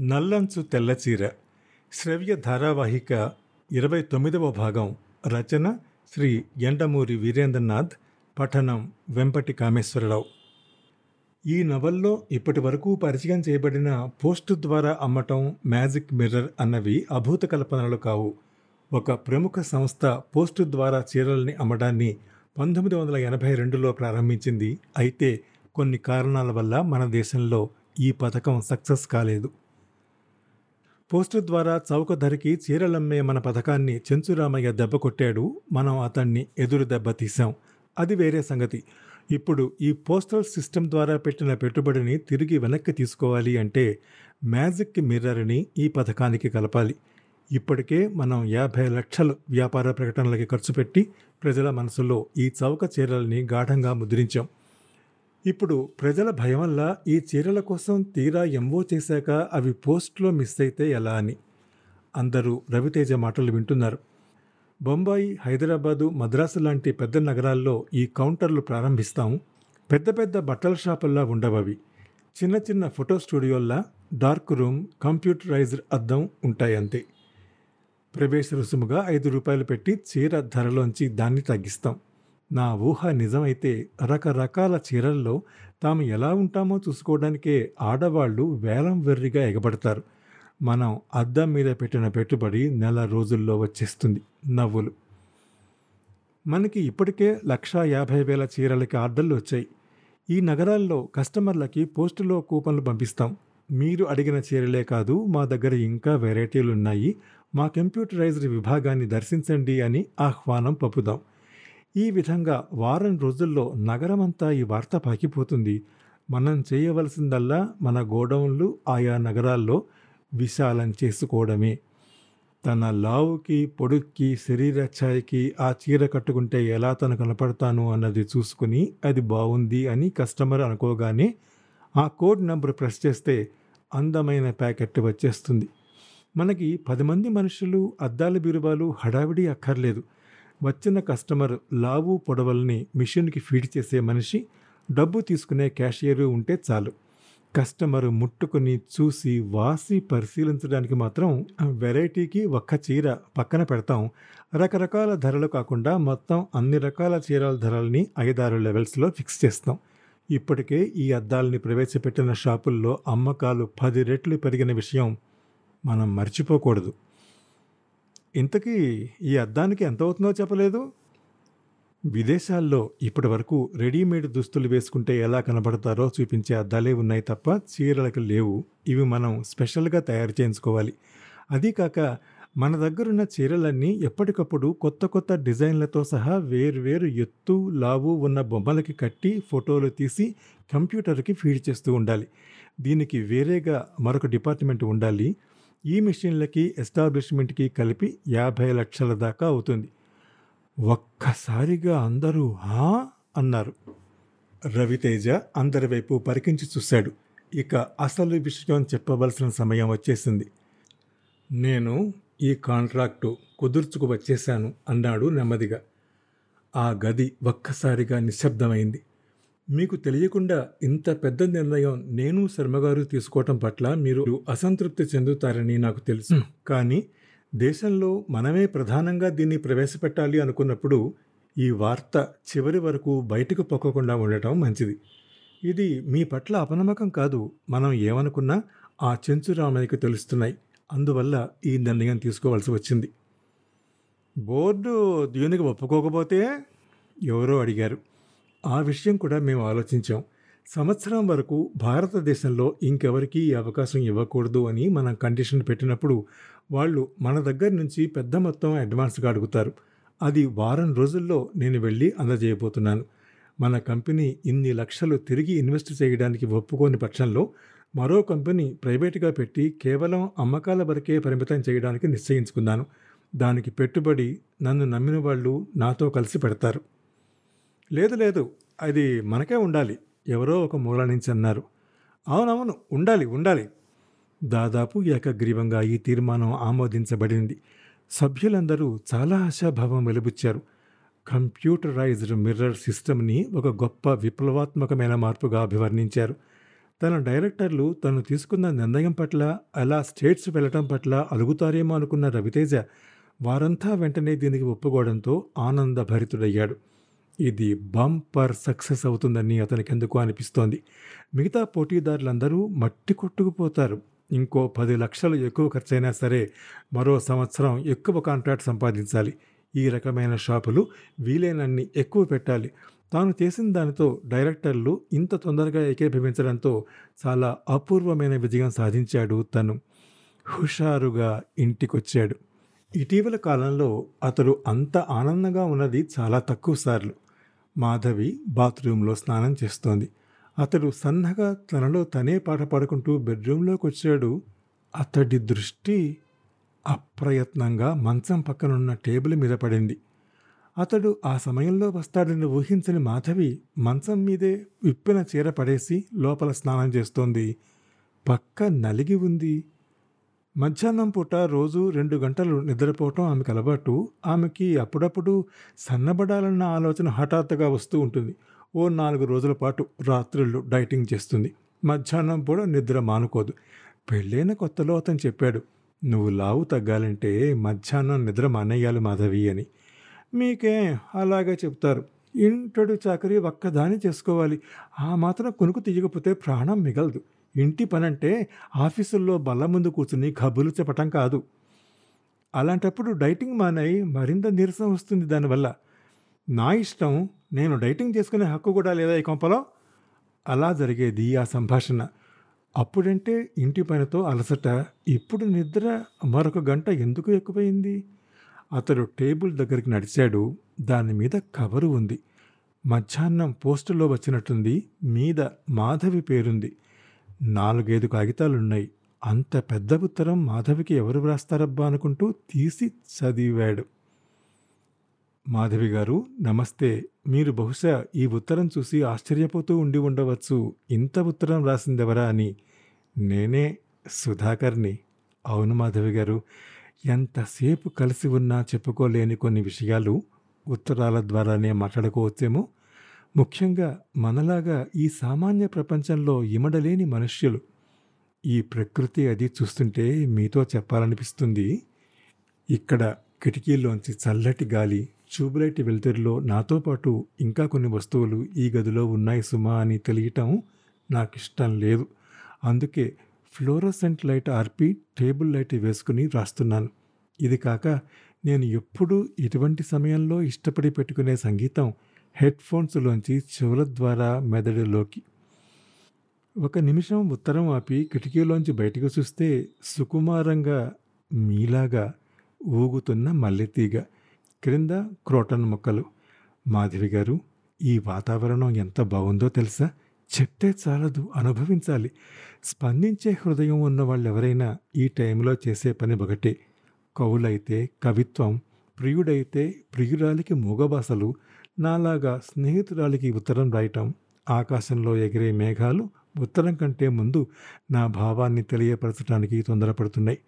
నల్లంచు తెల్లచీర శ్రవ్య ధారావాహిక ఇరవై తొమ్మిదవ భాగం. రచన శ్రీ ఎండమూరి వీరేంద్రనాథ్. పఠనం వెంపటి కామేశ్వరరావు. ఈ నవల్లో ఇప్పటి వరకు పరిచయం చేయబడిన పోస్టు ద్వారా అమ్మటం మ్యాజిక్ మిర్రర్ అన్నవి అభూత కల్పనలు కావు. ఒక ప్రముఖ సంస్థ పోస్టు ద్వారా చీరల్ని అమ్మడాన్ని పంతొమ్మిది వందల ఎనభై రెండులో ప్రారంభించింది. అయితే కొన్ని కారణాల వల్ల మన దేశంలో ఈ పథకం సక్సెస్ కాలేదు. పోస్టర్ ద్వారా చౌక ధరకి చీరలమ్మే మన పథకాన్ని చెంచురామయ్య దెబ్బ కొట్టాడు. మనం అతన్ని ఎదురు దెబ్బ తీశాం. అది వేరే సంగతి. ఇప్పుడు ఈ పోస్టల్ సిస్టమ్ ద్వారా పెట్టిన పెట్టుబడిని తిరిగి వెనక్కి తీసుకోవాలి అంటే మ్యాజిక్ మిర్రర్ని ఈ పథకానికి కలపాలి. ఇప్పటికే మనం యాభై లక్షలు వ్యాపార ప్రకటనలకి ఖర్చు పెట్టి ప్రజల మనసులో ఈ చౌక చీరల్ని గాఢంగా ముద్రించాం. ఇప్పుడు ప్రజల భయం వల్ల ఈ చీరల కోసం తీరా ఎంఓ చేశాక అవి పోస్ట్లో మిస్ అయితే ఎలా అని. అందరూ రవితేజ మాటలు వింటున్నారు. బొంబాయి హైదరాబాదు మద్రాసు లాంటి పెద్ద నగరాల్లో ఈ కౌంటర్లు ప్రారంభిస్తాం. పెద్ద పెద్ద బట్టల షాపుల్లా ఉండవవి. చిన్న చిన్న ఫోటో స్టూడియోల్లా డార్క్ రూమ్ కంప్యూటరైజ్డ్ అద్దం ఉంటాయంతే. ప్రవేశ రుసుముగా ఐదు రూపాయలు పెట్టి చీర ధరలోంచి దాన్ని తగ్గిస్తాం. నా ఊహ నిజమైతే రకరకాల చీరల్లో తాము ఎలా ఉంటామో చూసుకోవడానికే ఆడవాళ్ళు వేలం వెర్రిగా ఎగబడతారు. మనం అద్దం మీద పెట్టిన పెట్టుబడి నెల రోజుల్లో వచ్చేస్తుంది. నవ్వులు. మనకి ఇప్పటికే లక్షా యాభై వేల చీరలకి ఆర్డర్లు వచ్చాయి. ఈ నగరాల్లో కస్టమర్లకి పోస్టులో కూపన్లు పంపిస్తాం. మీరు అడిగిన చీరలే కాదు మా దగ్గర ఇంకా వెరైటీలు ఉన్నాయి మా కంప్యూటరైజ్డ్ విభాగాన్ని దర్శించండి అని ఆహ్వానం పంపుదాం ఈ విధంగా వారం రోజుల్లో నగరమంతా ఈ వార్త పాకిపోతుంది. మనం చేయవలసిందల్లా మన గోడౌన్లు ఆయా నగరాల్లో విశాలం చేసుకోవడమే. తన లావుకి పొడుక్కి శరీర ఛాయకి ఆ చీర కట్టుకుంటే ఎలా తను కనపడతాను అన్నది చూసుకుని అది బాగుంది అని కస్టమర్ అనుకోగానే ఆ కోడ్ నెంబర్ ప్రెస్ చేస్తే అందమైన ప్యాకెట్ వచ్చేస్తుంది. మనకి పది మంది మనుషులు అద్దాల బీరువాలు హడావిడి అక్కర్లేదు. వచ్చిన కస్టమర్ లావు పొడవల్ని మిషన్కి ఫీడ్ చేసే మనిషి డబ్బు తీసుకునే క్యాషియర్ ఉంటే చాలు. కస్టమర్ ముట్టుకుని చూసి వాసి పరిశీలించడానికి మాత్రం వెరైటీకి ఒక్క చీర పక్కన పెడతాం. రకరకాల ధరలు కాకుండా మొత్తం అన్ని రకాల చీరల ధరల్ని ఐదారు లెవెల్స్లో ఫిక్స్ చేస్తాం. ఇప్పటికే ఈ అద్దాలని ప్రవేశపెట్టిన షాపుల్లో అమ్మకాలు పది రెట్లు పెరిగిన విషయం మనం మర్చిపోకూడదు. ఇంతకీ ఈ అద్దానికి ఎంత అవుతుందో చెప్పలేదు? విదేశాల్లో ఇప్పటి వరకు రెడీమేడ్ దుస్తులు వేసుకుంటే ఎలా కనబడతారో చూపించే అద్దాలే ఉన్నాయి తప్ప చీరలకు లేవు. ఇవి మనం స్పెషల్గా తయారు చేయించుకోవాలి. అదీ కాక మన దగ్గరున్న చీరలన్నీ ఎప్పటికప్పుడు కొత్త కొత్త డిజైన్లతో సహా వేరు ఎత్తు లావు ఉన్న బొమ్మలకి కట్టి ఫోటోలు తీసి కంప్యూటర్కి ఫీడ్ చేస్తూ ఉండాలి. దీనికి వేరేగా మరొక డిపార్ట్మెంట్ ఉండాలి. ఈ మిషన్లకి ఎస్టాబ్లిష్మెంట్కి కలిపి యాభై లక్షల దాకా అవుతుంది. ఒక్కసారిగా అందరూ హా అన్నారు. రవితేజ అందరి వైపు పరికించి చూశాడు. ఇక అసలు విషయం చెప్పవలసిన సమయం వచ్చేసింది. నేను ఈ కాంట్రాక్టు కుదుర్చుకు వచ్చేశాను అన్నాడు నెమ్మదిగా. ఆ గది ఒక్కసారిగా నిశ్శబ్దమైంది. మీకు తెలియకుండా ఇంత పెద్ద నిర్ణయం నేను శర్మగారు తీసుకోవటం పట్ల మీరు అసంతృప్తి చెందుతారని నాకు తెలుసు. కానీ దేశంలో మనమే ప్రధానంగా దీన్ని ప్రవేశపెట్టాలి అనుకున్నప్పుడు ఈ వార్త చివరి వరకు బయటకు పొక్కకుండా ఉండటం మంచిది. ఇది మీ పట్ల అపనమ్మకం కాదు. మనం ఏమనుకున్నా ఆ చెంచురామయ్యకు తెలుస్తున్నాయి. అందువల్ల ఈ నిర్ణయం తీసుకోవాల్సి వచ్చింది. బోర్డు దీనికి ఒప్పుకోకపోతే ఎవరో అడిగారు. ఆ విషయం కూడా మేము ఆలోచించాం. సంవత్సరం వరకు భారతదేశంలో ఇంకెవరికీ ఈ అవకాశం ఇవ్వకూడదు అని మనం కండిషన్ పెట్టినప్పుడు వాళ్ళు మన దగ్గర నుంచి పెద్ద మొత్తం అడ్వాన్స్గా అడుగుతారు. అది వారం రోజుల్లో నేను వెళ్ళి అందజేయబోతున్నాను. మన కంపెనీ ఇన్ని లక్షలు తిరిగి ఇన్వెస్ట్ చేయడానికి ఒప్పుకోని పక్షంలో మరో కంపెనీ ప్రైవేటుగా పెట్టి కేవలం అమ్మకాల వరకే పరిమితం చేయడానికి నిశ్చయించుకున్నాను. దానికి పెట్టుబడి నన్ను నమ్మిన వాళ్ళు నాతో కలిసి పెడతారు. లేదు లేదు. అది మనకే ఉండాలి. ఎవరో ఒక మూల నుంచి అన్నారు. అవునవును ఉండాలి ఉండాలి. దాదాపు ఏకగ్రీవంగా ఈ తీర్మానం ఆమోదించబడింది. సభ్యులందరూ చాలా ఆశాభావం వెలుబుచ్చారు. కంప్యూటరైజ్డ్ మిర్రర్ సిస్టమ్ని ఒక గొప్ప విప్లవాత్మకమైన మార్పుగా అభివర్ణించారు. తన డైరెక్టర్లు తను తీసుకున్న నిర్ణయం పట్ల అలా స్టేట్స్ వెళ్ళటం పట్ల అలుగుతారేమో అనుకున్న రవితేజ వారంతా వెంటనే దీనికి ఒప్పుకోవడంతో ఆనందభరితుడయ్యాడు. ఇది బంపర్ సక్సెస్ అవుతుందని అతనికి ఎందుకు అనిపిస్తోంది. మిగతా పోటీదారులందరూ మట్టి కొట్టుకుపోతారు. ఇంకో పది లక్షలు ఎక్కువ ఖర్చైనా సరే మరో సంవత్సరం ఎక్కువ కాంట్రాక్ట్ సంపాదించాలి. ఈ రకమైన షాపులు వీలైనన్ని ఎక్కువ పెట్టాలి. తాను చేసిన దానితో డైరెక్టర్లు ఇంత తొందరగా ఏకీభవించడంతో చాలా అపూర్వమైన విజయం సాధించాడు తను. హుషారుగా ఇంటికొచ్చాడు. ఇటీవల కాలంలో అతడు అంత ఆనందంగా ఉన్నది చాలా తక్కువ సార్లు. మాధవి బాత్రూంలో స్నానం చేస్తోంది. అతడు సన్నగా తనలో తనే పాట పాడుకుంటూ బెడ్రూంలోకి వచ్చాడు. అతడి దృష్టి అప్రయత్నంగా మంచం పక్కనున్న టేబుల్ మీద పడింది. అతడు ఆ సమయంలో వస్తాడని ఊహించని మాధవి మంచం మీదే విప్పిన చీర పడేసి లోపల స్నానం చేస్తోంది. పక్క నలిగి ఉంది. మధ్యాహ్నం పూట రోజు రెండు గంటలు నిద్రపోవటం ఆమెకు అలవాటు. ఆమెకి అప్పుడప్పుడు సన్నబడాలన్న ఆలోచన హఠాత్తుగా వస్తూ ఉంటుంది. ఓ నాలుగు రోజుల పాటు రాత్రుళ్ళు డైటింగ్ చేస్తుంది. మధ్యాహ్నం కూడా నిద్ర మానుకోదు. పెళ్ళైన కొత్తలో అతను చెప్పాడు నువ్వు లావు తగ్గాలంటే మధ్యాహ్నం నిద్ర మానేయాలి మాధవి అని. మీకే అలాగే చెప్తారు. ఇంటడు చాకరీ ఒక్కదాని చేసుకోవాలి. ఆ మాత్రం కొనుక్కు తీయకపోతే ప్రాణం మిగలదు. ఇంటి పనంటే ఆఫీసుల్లో బల్ల ముందు కూర్చుని కబులు చెప్పటం కాదు. అలాంటప్పుడు డైటింగ్ మానై మరింత నీరసం వస్తుంది దానివల్ల. నా ఇష్టం నేను డైటింగ్ చేసుకునే హక్కు కూడా లేదా ఈ కొంపలో? అలా జరిగేది ఆ సంభాషణ. అప్పుడంటే ఇంటి పనితో అలసట ఇప్పుడు నిద్ర మరొక గంట ఎందుకు ఎక్కువైంది? అతడు టేబుల్ దగ్గరికి నడిచాడు. దాని మీద కవరు ఉంది. మధ్యాహ్నం పోస్టులో వచ్చినట్టుంది. మీద మాధవి పేరుంది. నాలుగైదు కాగితాలున్నాయి. అంత పెద్ద ఉత్తరం మాధవికి ఎవరు వ్రాస్తారబ్బా అనుకుంటూ తీసి చదివాడు. మాధవి గారు నమస్తే మీరు బహుశా ఈ ఉత్తరం చూసి ఆశ్చర్యపోతూ ఉండి ఉండవచ్చు. ఇంత ఉత్తరం రాసిందెవరా అని. నేనే సుధాకర్ని. అవును మాధవి గారు ఎంతసేపు కలిసి ఉన్నా చెప్పుకోలేని కొన్ని విషయాలు ఉత్తరాల ద్వారానే మాట్లాడుకోవచ్చేమో. ముఖ్యంగా మనలాగా ఈ సామాన్య ప్రపంచంలో ఇమడలేని మనుష్యులు. ఈ ప్రకృతి అది చూస్తుంటే మీతో చెప్పాలనిపిస్తుంది. ఇక్కడ కిటికీల్లోంచి చల్లటి గాలి ట్యూబ్లైట్ వెలుతురులో నాతో పాటు ఇంకా కొన్ని వస్తువులు ఈ గదిలో ఉన్నాయి సుమా అని తెలియటం నాకు ఇష్టం లేదు. అందుకే ఫ్లోరోసెంట్ లైట్ ఆర్పి టేబుల్ లైట్ వేసుకుని రాస్తున్నాను. ఇది కాక నేను ఎప్పుడూ ఎటువంటి సమయంలో ఇష్టపడి పెట్టుకునే సంగీతం హెడ్ ఫోన్స్లోంచి చెవుల ద్వారా మెదడులోకి. ఒక నిమిషం ఉత్తరం ఆపి కిటికీలోంచి బయటకు చూస్తే సుకుమారంగా మీలాగా ఊగుతున్న మల్లెతీగ క్రింద క్రోటన్ మొక్కలు. మాధవి గారు ఈ వాతావరణం ఎంత బాగుందో తెలుసా? చెప్తే చాలదు అనుభవించాలి. స్పందించే హృదయం ఉన్న వాళ్ళు ఎవరైనా ఈ టైంలో చేసే పని ఒకటే. కవులైతే కవిత్వం ప్రియుడైతే ప్రియురాలికి మూగభాషలు నాలాగా స్నేహితురాలికి ఉత్తరం రాయటం ఆకాశంలో ఎగిరే మేఘాలు ఉత్తరం కంటే ముందు నా భావాన్ని తెలియపరచడానికి తొందరపడుతున్నాయి.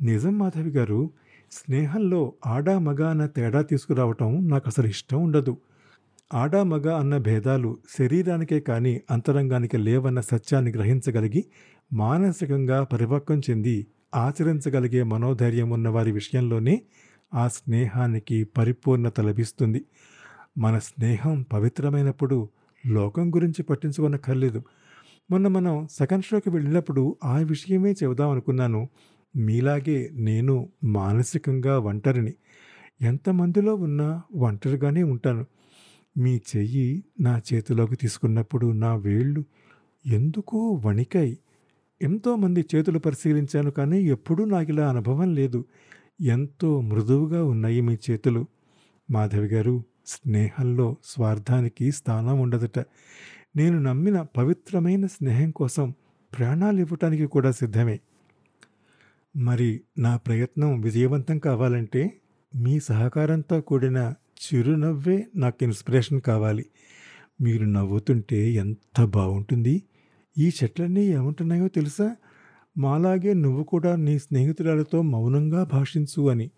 నిజం మాధవి గారు స్నేహంలో ఆడా మగ అన్న తేడా తీసుకురావటం నాకు అసలు ఇష్టం ఉండదు. ఆడా మగ అన్న భేదాలు శరీరానికే కానీ అంతరంగానికి లేవన్న సత్యాన్ని గ్రహించగలిగి మానసికంగా పరిపక్వం చెంది ఆచరించగలిగే మనోధైర్యం ఉన్న వారి విషయంలోనే ఆ స్నేహానికి పరిపూర్ణత లభిస్తుంది. మన స్నేహం పవిత్రమైనప్పుడు లోకం గురించి పట్టించుకోనక్కర్లేదు. మొన్న మనం సెకండ్ షోకి వెళ్ళినప్పుడు ఆ విషయమే చెబుదాం అనుకున్నాను. మీలాగే నేను మానసికంగా ఒంటరిని. ఎంతమందిలో ఉన్నా ఒంటరిగానే ఉంటాను. మీ చెయ్యి నా చేతిలోకి తీసుకున్నప్పుడు నా వేళ్ళు ఎందుకో వణికాయి. ఎంతోమంది చేతులు పరిశీలించాను కానీ ఎప్పుడూ నాకు ఇలా అనుభవం లేదు. ఎంతో మృదువుగా ఉన్నాయి మీ చేతులు. మాధవి గారు స్నేహంలో స్వార్థానికి స్థానం ఉండదట. నేను నమ్మిన పవిత్రమైన స్నేహం కోసం ప్రాణాలు ఇవ్వటానికి కూడా సిద్ధమే. మరి నా ప్రయత్నం విజయవంతం కావాలంటే మీ సహకారంతో కూడిన చిరునవ్వే నాకు ఇన్స్పిరేషన్ కావాలి. మీరు నవ్వుతుంటే ఎంత బాగుంటుంది ఈ చెట్లన్నీ ఏముంటున్నాయో తెలుసా? మాలాగే నువ్వు కూడా నీ స్నేహితురాలతో మౌనంగా భాషించు అని.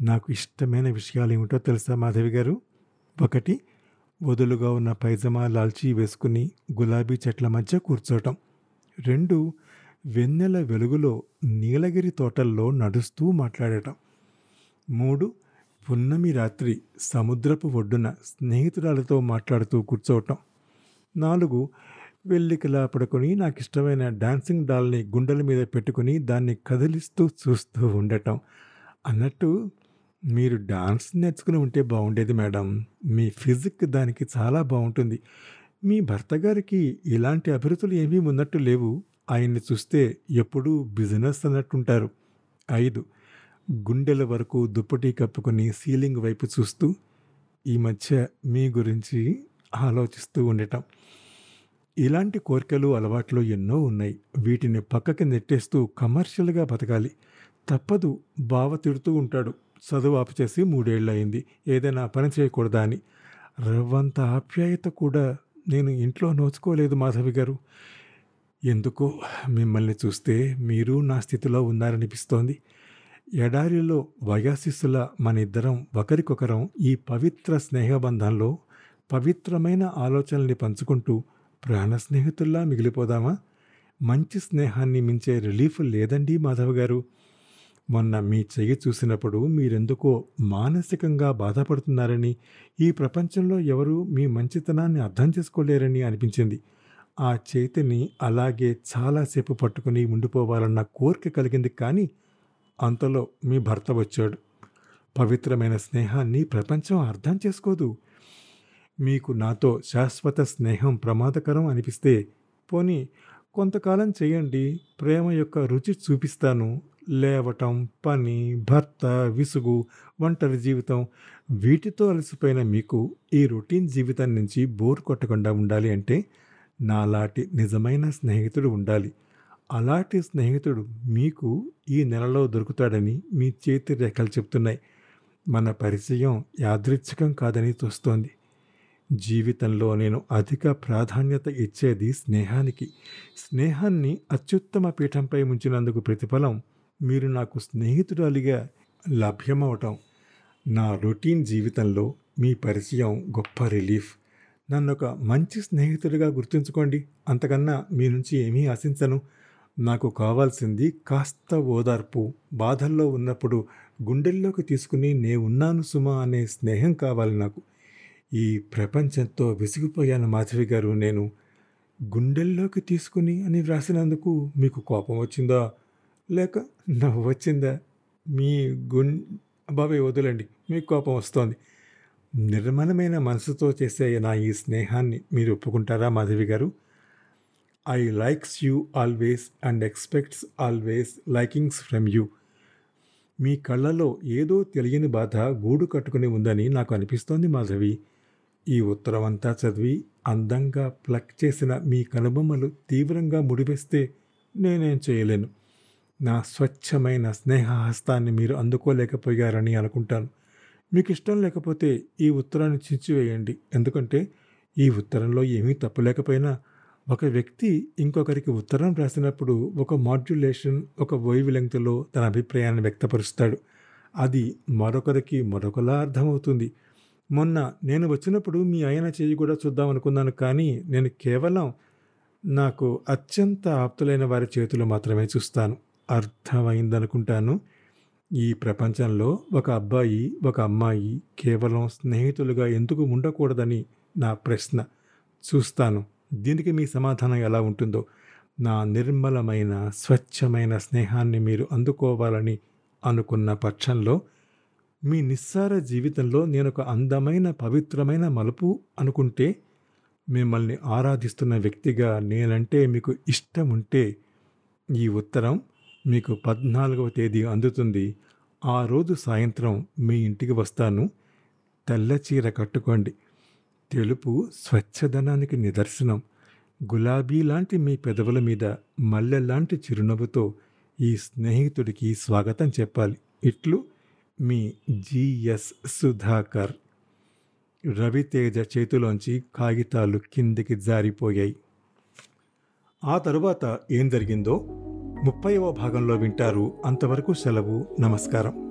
నాకు ఇష్టమైన విషయాలు ఏమిటో తెలుసా మాధవి గారు? ఒకటి వదులుగా ఉన్న పైజమా లాల్చీ వేసుకుని గులాబీ చెట్ల మధ్య కూర్చోటం. రెండు వెన్నెల వెలుగులో నీలగిరి తోటల్లో నడుస్తూ మాట్లాడటం. మూడు పున్నమి రాత్రి సముద్రపు ఒడ్డున స్నేహితురాలతో మాట్లాడుతూ కూర్చోవటం నాలుగు వెల్లికిలా పడుకొని నాకు ఇష్టమైన డాన్సింగ్ డాల్ని గుండెల మీద పెట్టుకుని దాన్ని కదిలిస్తూ చూస్తూ ఉండటం. అన్నట్టు మీరు డాన్స్ నేర్చుకుని ఉంటే బాగుండేది మేడం. మీ ఫిజిక్ దానికి చాలా బాగుంటుంది. మీ భర్త గారికి ఇలాంటి అభిరుచులు ఏమీ ఉన్నట్టు లేవు. ఆయన్ని చూస్తే ఎప్పుడూ బిజినెస్ అన్నట్టుంటారు. ఐదు గుండెల వరకు దుప్పటి కప్పుకొని సీలింగ్ వైపు చూస్తూ ఈ మధ్య మీ గురించి ఆలోచిస్తూ ఉండటం. ఇలాంటి కోరికలు అలవాట్లు ఎన్నో ఉన్నాయి. వీటిని పక్కకి నెట్టేస్తూ కమర్షియల్గా బతకాలి. తప్పదు బావ తిడుతూ ఉంటాడు. చదువు ఆపుచేసి మూడేళ్ళయింది. ఏదైనా పని చేయకూడదా అని. రవ్వంత ఆప్యాయత కూడా నేను ఇంట్లో నోచుకోలేదు మాధవి గారు. ఎందుకో మిమ్మల్ని చూస్తే మీరు నా స్థితిలో ఉన్నారనిపిస్తోంది. ఎడారిలో వయాశిస్సుల మన ఇద్దరం ఒకరికొకరం ఈ పవిత్ర స్నేహబంధంలో పవిత్రమైన ఆలోచనల్ని పంచుకుంటూ ప్రాణ స్నేహితుల్లా మిగిలిపోదామా? మంచి స్నేహాన్ని మించే రిలీఫ్ లేదండి మాధవ్ గారు. మొన్న మీ చెయ్యి చూసినప్పుడు మీరెందుకో మానసికంగా బాధపడుతున్నారని ఈ ప్రపంచంలో ఎవరు మీ మంచితనాన్ని అర్థం చేసుకోలేరని అనిపించింది. ఆ చేతిని అలాగే చాలాసేపు పట్టుకుని ఉండిపోవాలన్న కోరిక కలిగింది కానీ అంతలో మీ భర్త వచ్చాడు. పవిత్రమైన స్నేహాన్ని ప్రపంచం అర్థం చేసుకోదు. మీకు నాతో శాశ్వత స్నేహం ప్రమాదకరం అనిపిస్తే పోనీ కొంతకాలం చేయండి ప్రేమ యొక్క రుచి చూపిస్తాను లేవటం పని భర్త విసుగు ఒంటరి జీవితం వీటితో అలసిపోయిన మీకు ఈ రొటీన్ జీవితం నుంచి బోర్ కొట్టకుండా ఉండాలి అంటే నాలాంటి నిజమైన స్నేహితుడు ఉండాలి. అలాంటి స్నేహితుడు మీకు ఈ నెలలో దొరుకుతాడని మీ చేతి రేఖలు చెప్తున్నాయి. మన పరిచయం యాదృచ్ఛికం కాదని చూస్తోంది జీవితంలో నేను అధిక ప్రాధాన్యత ఇచ్చేది స్నేహానికి. స్నేహాన్ని అత్యుత్తమ పీఠంపై ఉంచినందుకు ప్రతిఫలం మీరు నాకు స్నేహితురాలిగా లభ్యమవటం నా రొటీన్ జీవితంలో మీ పరిచయం గొప్ప రిలీఫ్. నన్ను ఒక మంచి స్నేహితుడిగా గుర్తుంచుకోండి. అంతకన్నా మీ నుంచి ఏమీ ఆశించను. నాకు కావాల్సింది కాస్త ఓదార్పు. బాధల్లో ఉన్నప్పుడు గుండెల్లోకి తీసుకుని నే ఉన్నాను సుమా అనే స్నేహం కావాలి నాకు. ఈ ప్రపంచంతో విసిగిపోయాను మాధవి గారు. నేను గుండెల్లోకి తీసుకుని అని వ్రాసినందుకు మీకు కోపం వచ్చిందా? లేక నవ్వు వచ్చిందా మీ గుం బాబాయ్ వదిలండి మీకు కోపం వస్తోంది. నిర్మలమైన మనసుతో చేసే నా ఈ స్నేహాన్ని మీరు ఒప్పుకుంటారా మాధవి గారు? I likes you always and expects always likings from you. మీ కళ్ళలో ఏదో తెలియని బాధ గూడు కట్టుకుని ఉందని నాకు అనిపిస్తోంది మాధవి. ఈ ఉత్తరం అంతా చదివి అందంగా ప్లక్ చేసిన మీ కనుబొమ్మలు తీవ్రంగా ముడివేస్తే నేనేం చేయలేను. నా స్వచ్ఛమైన స్నేహహస్తాన్ని మీరు అందుకోలేకపోయారని అనుకుంటాను. మీకు ఇష్టం లేకపోతే ఈ ఉత్తరాన్ని చించివేయండి. ఎందుకంటే ఈ ఉత్తరంలో ఏమీ తప్పు లేకపోయినా ఒక వ్యక్తి ఇంకొకరికి ఉత్తరం రాసినప్పుడు ఒక మాడ్యులేషన్ ఒక వైవ్ లెంగ్త్లో తన అభిప్రాయాన్ని వ్యక్తపరుస్తాడు. అది మరొకరికి మరొకలా అర్థమవుతుంది. మొన్న నేను వచ్చినప్పుడు మీ ఆయన చేయి కూడా చూద్దాం అనుకున్నాను కానీ నేను కేవలం నాకు అత్యంత ఆప్తులైన వారి చేతులు మాత్రమే చూస్తాను. అర్థమైందనుకుంటాను. ఈ ప్రపంచంలో ఒక అబ్బాయి ఒక అమ్మాయి కేవలం స్నేహితులుగా ఎందుకు ఉండకూడదని నా ప్రశ్న. చూస్తాను. దీనికి మీ సమాధానం ఎలా ఉంటుందో. నా నిర్మలమైన స్వచ్ఛమైన స్నేహాన్ని మీరు అందుకోవాలని అనుకున్న పక్షంలో మీ నిస్సార జీవితంలో నేను ఒక అందమైన పవిత్రమైన మలుపు అనుకుంటే మిమ్మల్ని ఆరాధిస్తున్న వ్యక్తిగా నేనంటే మీకు ఇష్టం ఉంటే ఈ ఉత్తరం మీకు పద్నాలుగవ తేదీ అందుతుంది. ఆ రోజు సాయంత్రం మీ ఇంటికి వస్తాను. తెల్ల చీర కట్టుకోండి. తెలుపు స్వచ్ఛదనానికి నిదర్శనం. గులాబీ లాంటి మీ పెదవుల మీద మల్లె లాంటి చిరునవ్వుతో ఈ స్నేహితుడికి స్వాగతం చెప్పాలి. ఇట్లు మీ జిఎస్ సుధాకర్. రవితేజ చేతిలోంచి కాగితాలు కిందికి జారిపోయాయి. ఆ తరువాత ఏం జరిగిందో ముప్పైవ భాగంలో వింటారు. అంతవరకు సెలవు నమస్కారం.